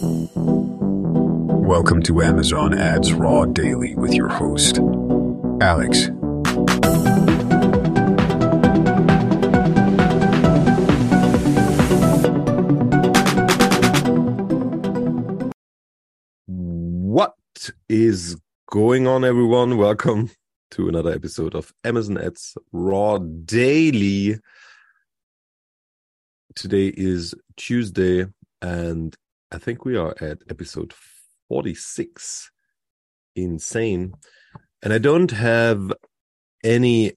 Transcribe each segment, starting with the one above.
Welcome to Amazon Ads Raw Daily with your host, Alex. What is going on, everyone? Welcome to another episode of Amazon Ads Raw Daily. Today is Tuesday, and I think we are at episode 46. Insane. And I don't have any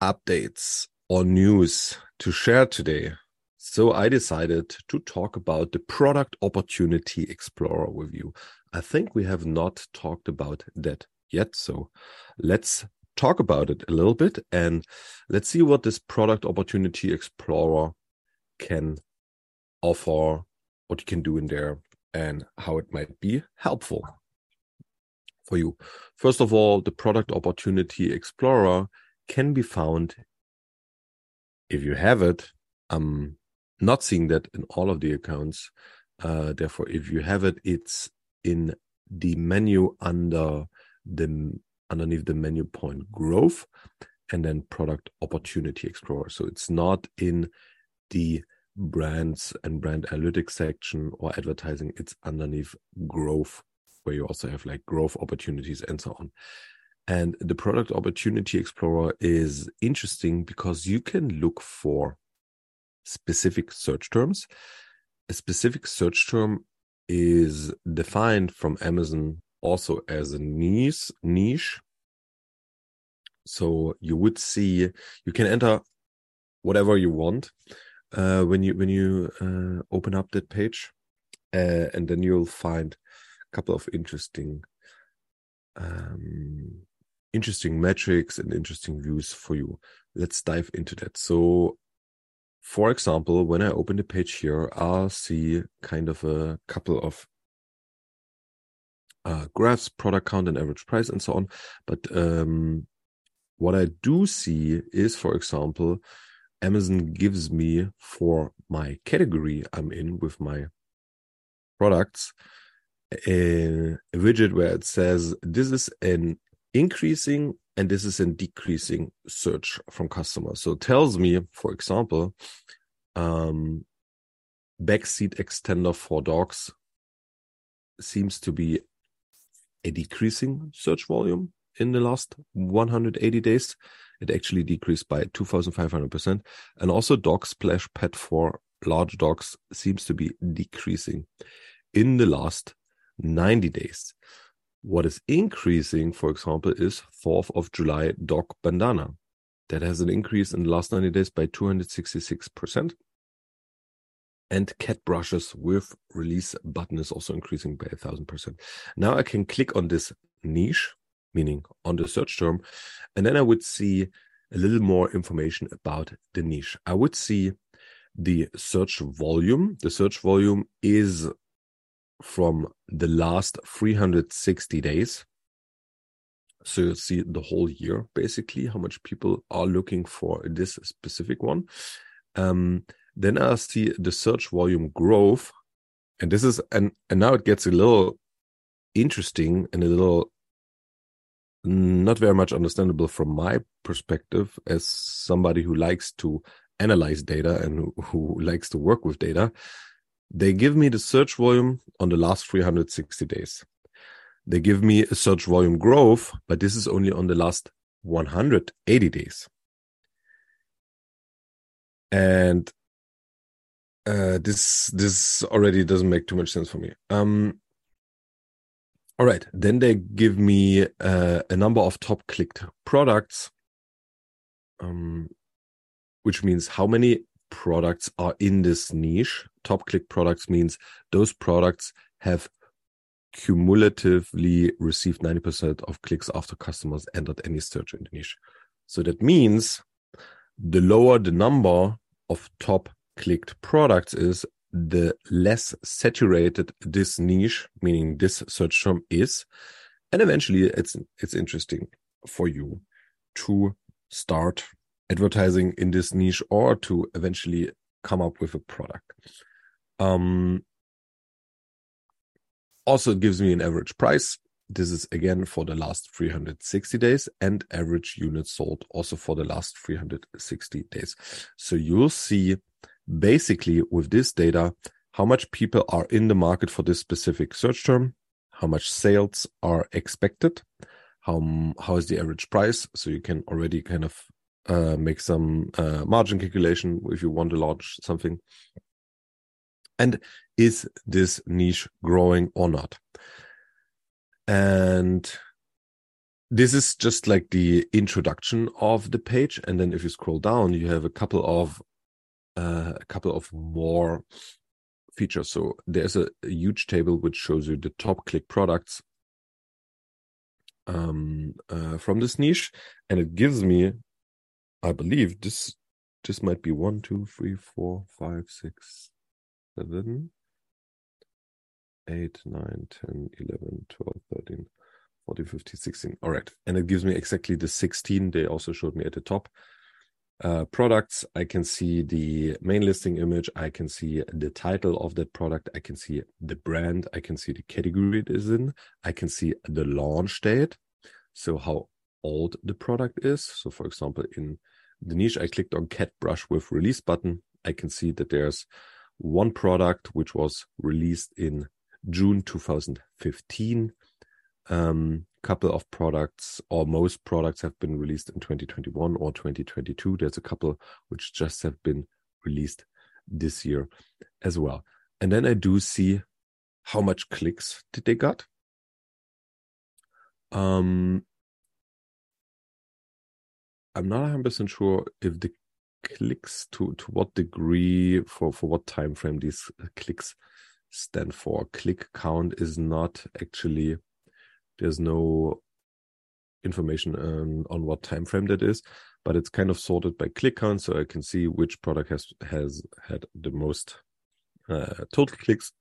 updates or news to share today. So I decided to talk about the Product Opportunity Explorer with you. I think we have not talked about that yet. So let's talk about it a little bit and let's see what this Product Opportunity Explorer can offer, what you can do in there, and how it might be helpful for you. First of all, the Product Opportunity Explorer can be found if you have it. I'm not seeing that in all of the accounts. Uh, therefore, if you have it, it's in the menu under the underneath the menu point growth and then product opportunity explorer. So it's not in the brands and brand analytics section or advertising, it's underneath growth, where you also have like growth opportunities and so on. And the product opportunity explorer is interesting because you can look for specific search terms. A specific search term is defined from Amazon also as a niche niche. So you would see you can enter whatever you want uh, when you when you uh, open up that page, uh, and then you'll find a couple of interesting um, interesting metrics and interesting views for you. Let's dive into that. So, for example, when I open the page here, I'll see kind of a couple of uh, graphs, product count, and average price, and so on. But um, what I do see is, for example, Amazon gives me for my category I'm in with my products a, a widget where it says this is an increasing and this is a decreasing search from customers. So it tells me, for example, um, backseat extender for dogs seems to be a decreasing search volume in the last 180 days. It actually decreased by 2,500%. And also dog splash pad for large dogs seems to be decreasing in the last 90 days. What is increasing, for example, is 4th of July dog bandana. That has an increase in the last 90 days by 266%. And cat brushes with release button is also increasing by 1000%. Now I can click on this niche meaning on the search term. And then I would see a little more information about the niche. I would see the search volume. The search volume is from the last 360 days. So you see the whole year, basically, how much people are looking for this specific one. Um, then I see the search volume growth. And this is, and, and now it gets a little interesting and a little not very much understandable from my perspective as somebody who likes to analyze data and who, who likes to work with data. They give me the search volume on the last 360 days. They give me a search volume growth, but this is only on the last 180 days. And uh, this this already doesn't make too much sense for me. Um, all right. Then they give me uh, a number of top clicked products, um, which means how many products are in this niche. Top click products means those products have cumulatively received 90% of clicks after customers entered any search in the niche. So that means the lower the number of top clicked products is, the less saturated this niche, meaning this search term is. And eventually it's it's interesting for you to start advertising in this niche or to eventually come up with a product. Um Also, it gives me an average price. This is again for the last 360 days and average units sold also for the last 360 days. So you'll see basically with this data how much people are in the market for this specific search term, how much sales are expected, how how is the average price. So you can already kind of uh, make some uh, margin calculation if you want to launch something. And is this niche growing or not? And this is just like the introduction of the page. And then if you scroll down, you have a couple of uh, a couple of more features. So there's a, a, huge table which shows you the top click products um, uh, from this niche, and it gives me, I believe this this might be one, two, three, four, five, six, seven, eight, nine, 10, 11, 12, 13, 14, 15, 16. All right. And it gives me exactly the 16 they also showed me at the top uh, products, I can see the main listing image. I can see the title of that product. I can see the brand. I can see the category it is in. I can see the launch date. So how old the product is. So for example, in the niche, I clicked on cat brush with release button. I can see that there's one product which was released in June 2015. Um, couple of products or most products have been released in 2021 or 2022 there's a couple which just have been released this year as well. And then i do see how much clicks did they got. Um i'm not 100% sure if the clicks to to what degree for for what time frame these clicks stand for. Click count is not actually there's no information um, on what time frame that is, but it's kind of sorted by click count, so I can see which product has has had the most uh, total clicks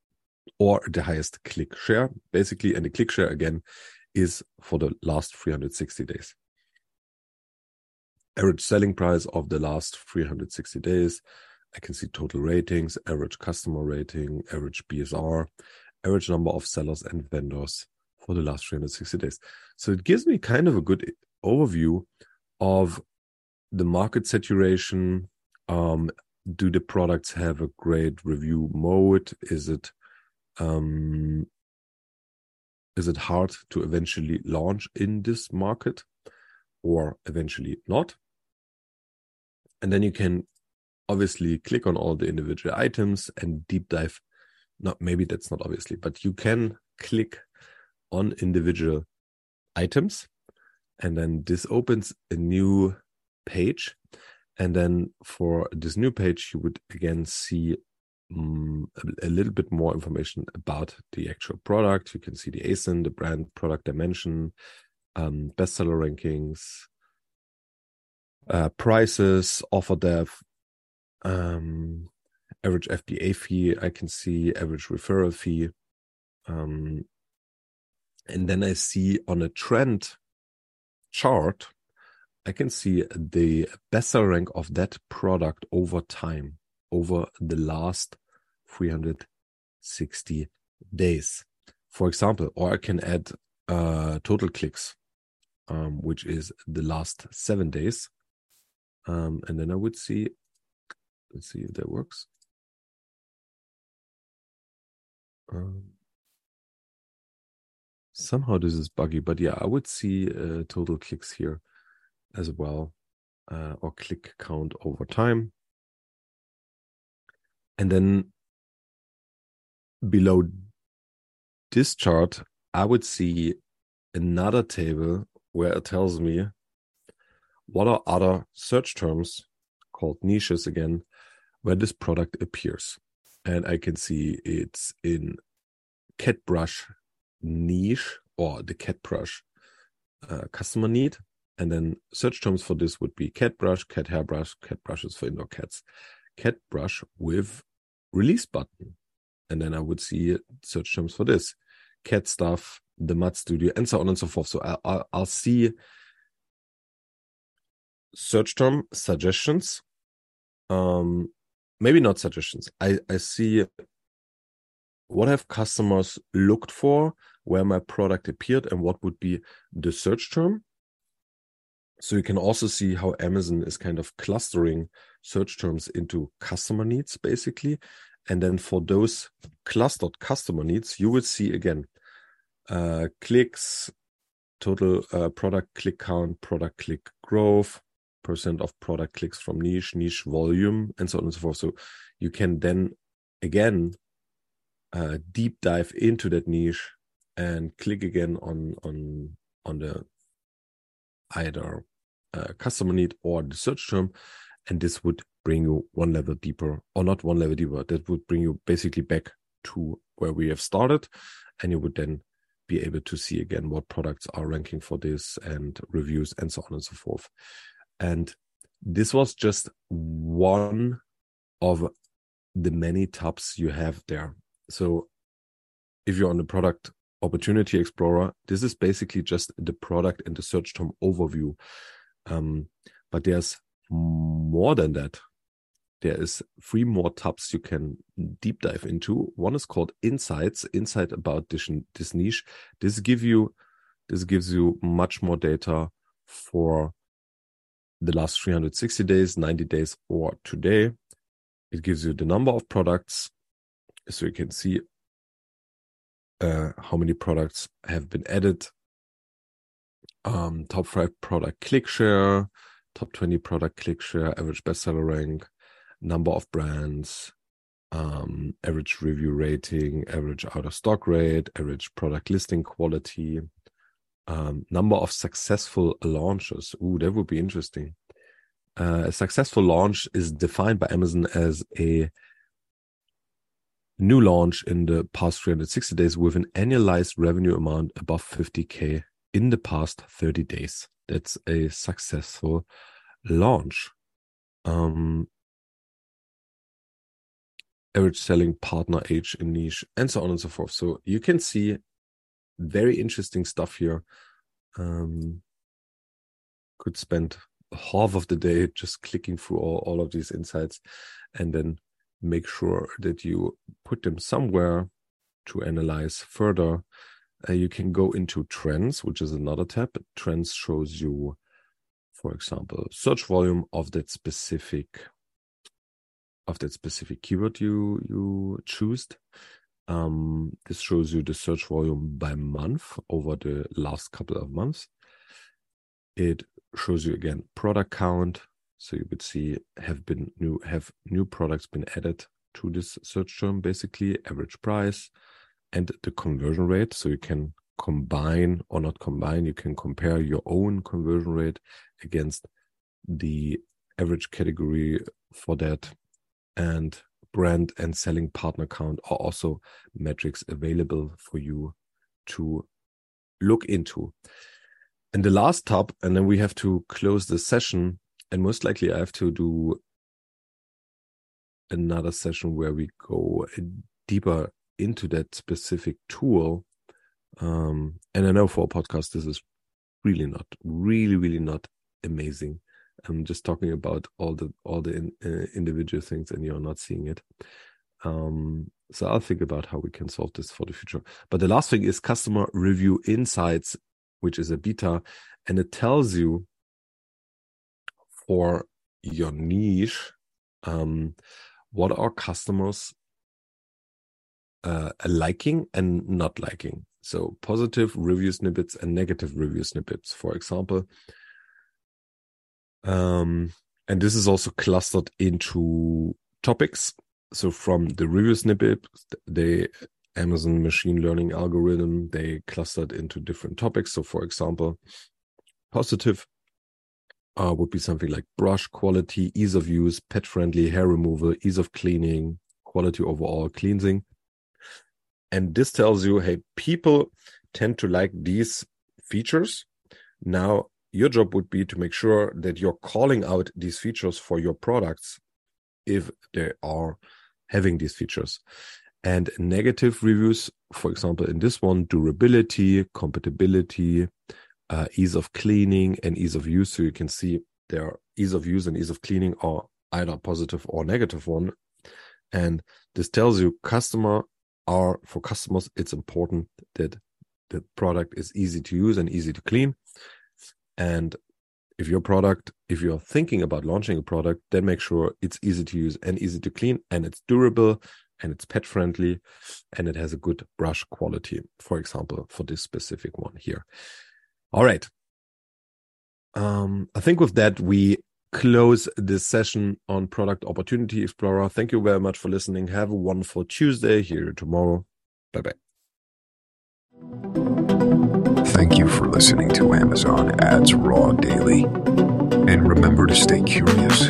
or the highest click share, basically. And the click share again is for the last 360 days. Average selling price of the last 360 days. I can see total ratings, average customer rating, average BSR, average number of sellers and vendors, for the last 360 days. So it gives me kind of a good overview of the market saturation. Um, do the products have a great review mode? Is it um, is it hard to eventually launch in this market or eventually not? And then you can obviously click on all the individual items and deep dive. Not maybe that's not obviously, but you can click on individual items. And then this opens a new page. And then for this new page, you would again see um, a, a, little bit more information about the actual product. You can see the ASIN, the brand product dimension, um, bestseller rankings, uh, prices, offer depth, um, average FBA fee. I can see average referral fee, um, and then I see on a trend chart, I can see the bestseller rank of that product over time, over the last 360 days. For example, or I can add uh, total clicks, um, which is the last seven days. Um, and then I would see, let's see if that works. Um, Somehow this is buggy, but yeah, I would see uh, total clicks here as well, uh, or click count over time. And then below this chart, I would see another table where it tells me what are other search terms called niches again, where this product appears. And I can see it's in cat brush niche or the cat brush uh, customer need. And then search terms for this would be cat brush, cat hairbrush, cat brushes for indoor cats, cat brush with release button. And then I would see search terms for this cat stuff, the mud studio, and so on and so forth. So I'll, I'll, I'll see search term suggestions. Um, maybe not suggestions. I, I see what have customers looked for, where my product appeared, and what would be the search term. So you can also see how Amazon is kind of clustering search terms into customer needs, basically. And then for those clustered customer needs, you will see again uh, clicks, total uh, product click count, product click growth, percent of product clicks from niche, niche volume, and so on and so forth. So you can then again uh, deep dive into that niche and click again on on on the either uh, customer need or the search term, and this would bring you one level deeper, or not one level deeper. That would bring you basically back to where we have started, and you would then be able to see again what products are ranking for this and reviews and so on and so forth. And this was just one of the many tabs you have there. So if you're on the product opportunity explorer, this is basically just the product and the search term overview. Um, but there's more than that. There is three more tabs you can deep dive into. One is called Insights, insight about this, this niche. This give you this gives you much more data for the last 360 days, 90 days, or today. It gives you the number of products, so you can see uh, how many products have been added. Um, top five product click share, top 20 product click share, average bestseller rank, number of brands, um, average review rating, average out of stock rate, average product listing quality, um, number of successful launches. Ooh, that would be interesting. Uh, a successful launch is defined by Amazon as a new launch in the past 360 days with an annualized revenue amount above 50k in the past 30 days. That's a successful launch. Um, average selling partner age in niche and so on and so forth. So you can see very interesting stuff here. Um, could spend half of the day just clicking through all, all of these insights and then make sure that you put them somewhere to analyze further. Uh, you can go into trends, which is another tab. Trends shows you, for example, search volume of that specific of that specific keyword you you choose. Um, this shows you the search volume by month over the last couple of months. It shows you again product count, so you would see have been new have new products been added to this search term, basically average price and the conversion rate. So you can combine or not combine, you can compare your own conversion rate against the average category for that. And brand and selling partner count are also metrics available for you to look into. And the last tab, and then we have to close the session and most likely I have to do another session where we go deeper into that specific tool. Um, and I know for a podcast, this is really not, really, really not amazing. I'm just talking about all the all the in, uh, individual things, and you're not seeing it. Um, so I'll think about how we can solve this for the future. But the last thing is customer review insights, which is a beta, and it tells you for your niche, um, what are customers uh, liking and not liking? So positive review snippets and negative review snippets, for example. Um, and this is also clustered into topics. So from the review snippet, the Amazon machine learning algorithm, they clustered into different topics. So for example, positive uh, would be something like brush quality, ease of use, pet friendly, hair removal, ease of cleaning, quality overall, cleansing. And this tells you, hey, people tend to like these features. Now, your job would be to make sure that you're calling out these features for your products if they are having these features. And negative reviews, for example, in this one, durability, compatibility, uh, ease of cleaning and ease of use. So you can see their ease of use and ease of cleaning are either positive or negative one. And this tells you customer are for customers, it's important that the product is easy to use and easy to clean. And if your product, if you're thinking about launching a product, then make sure it's easy to use and easy to clean and it's durable and it's pet friendly and it has a good brush quality, for example, for this specific one here. All right. Um, I think with that, we close this session on Product Opportunity Explorer. Thank you very much for listening. Have a wonderful Tuesday here tomorrow. Bye bye. Thank you for listening to Amazon Ads Raw Daily. And remember to stay curious.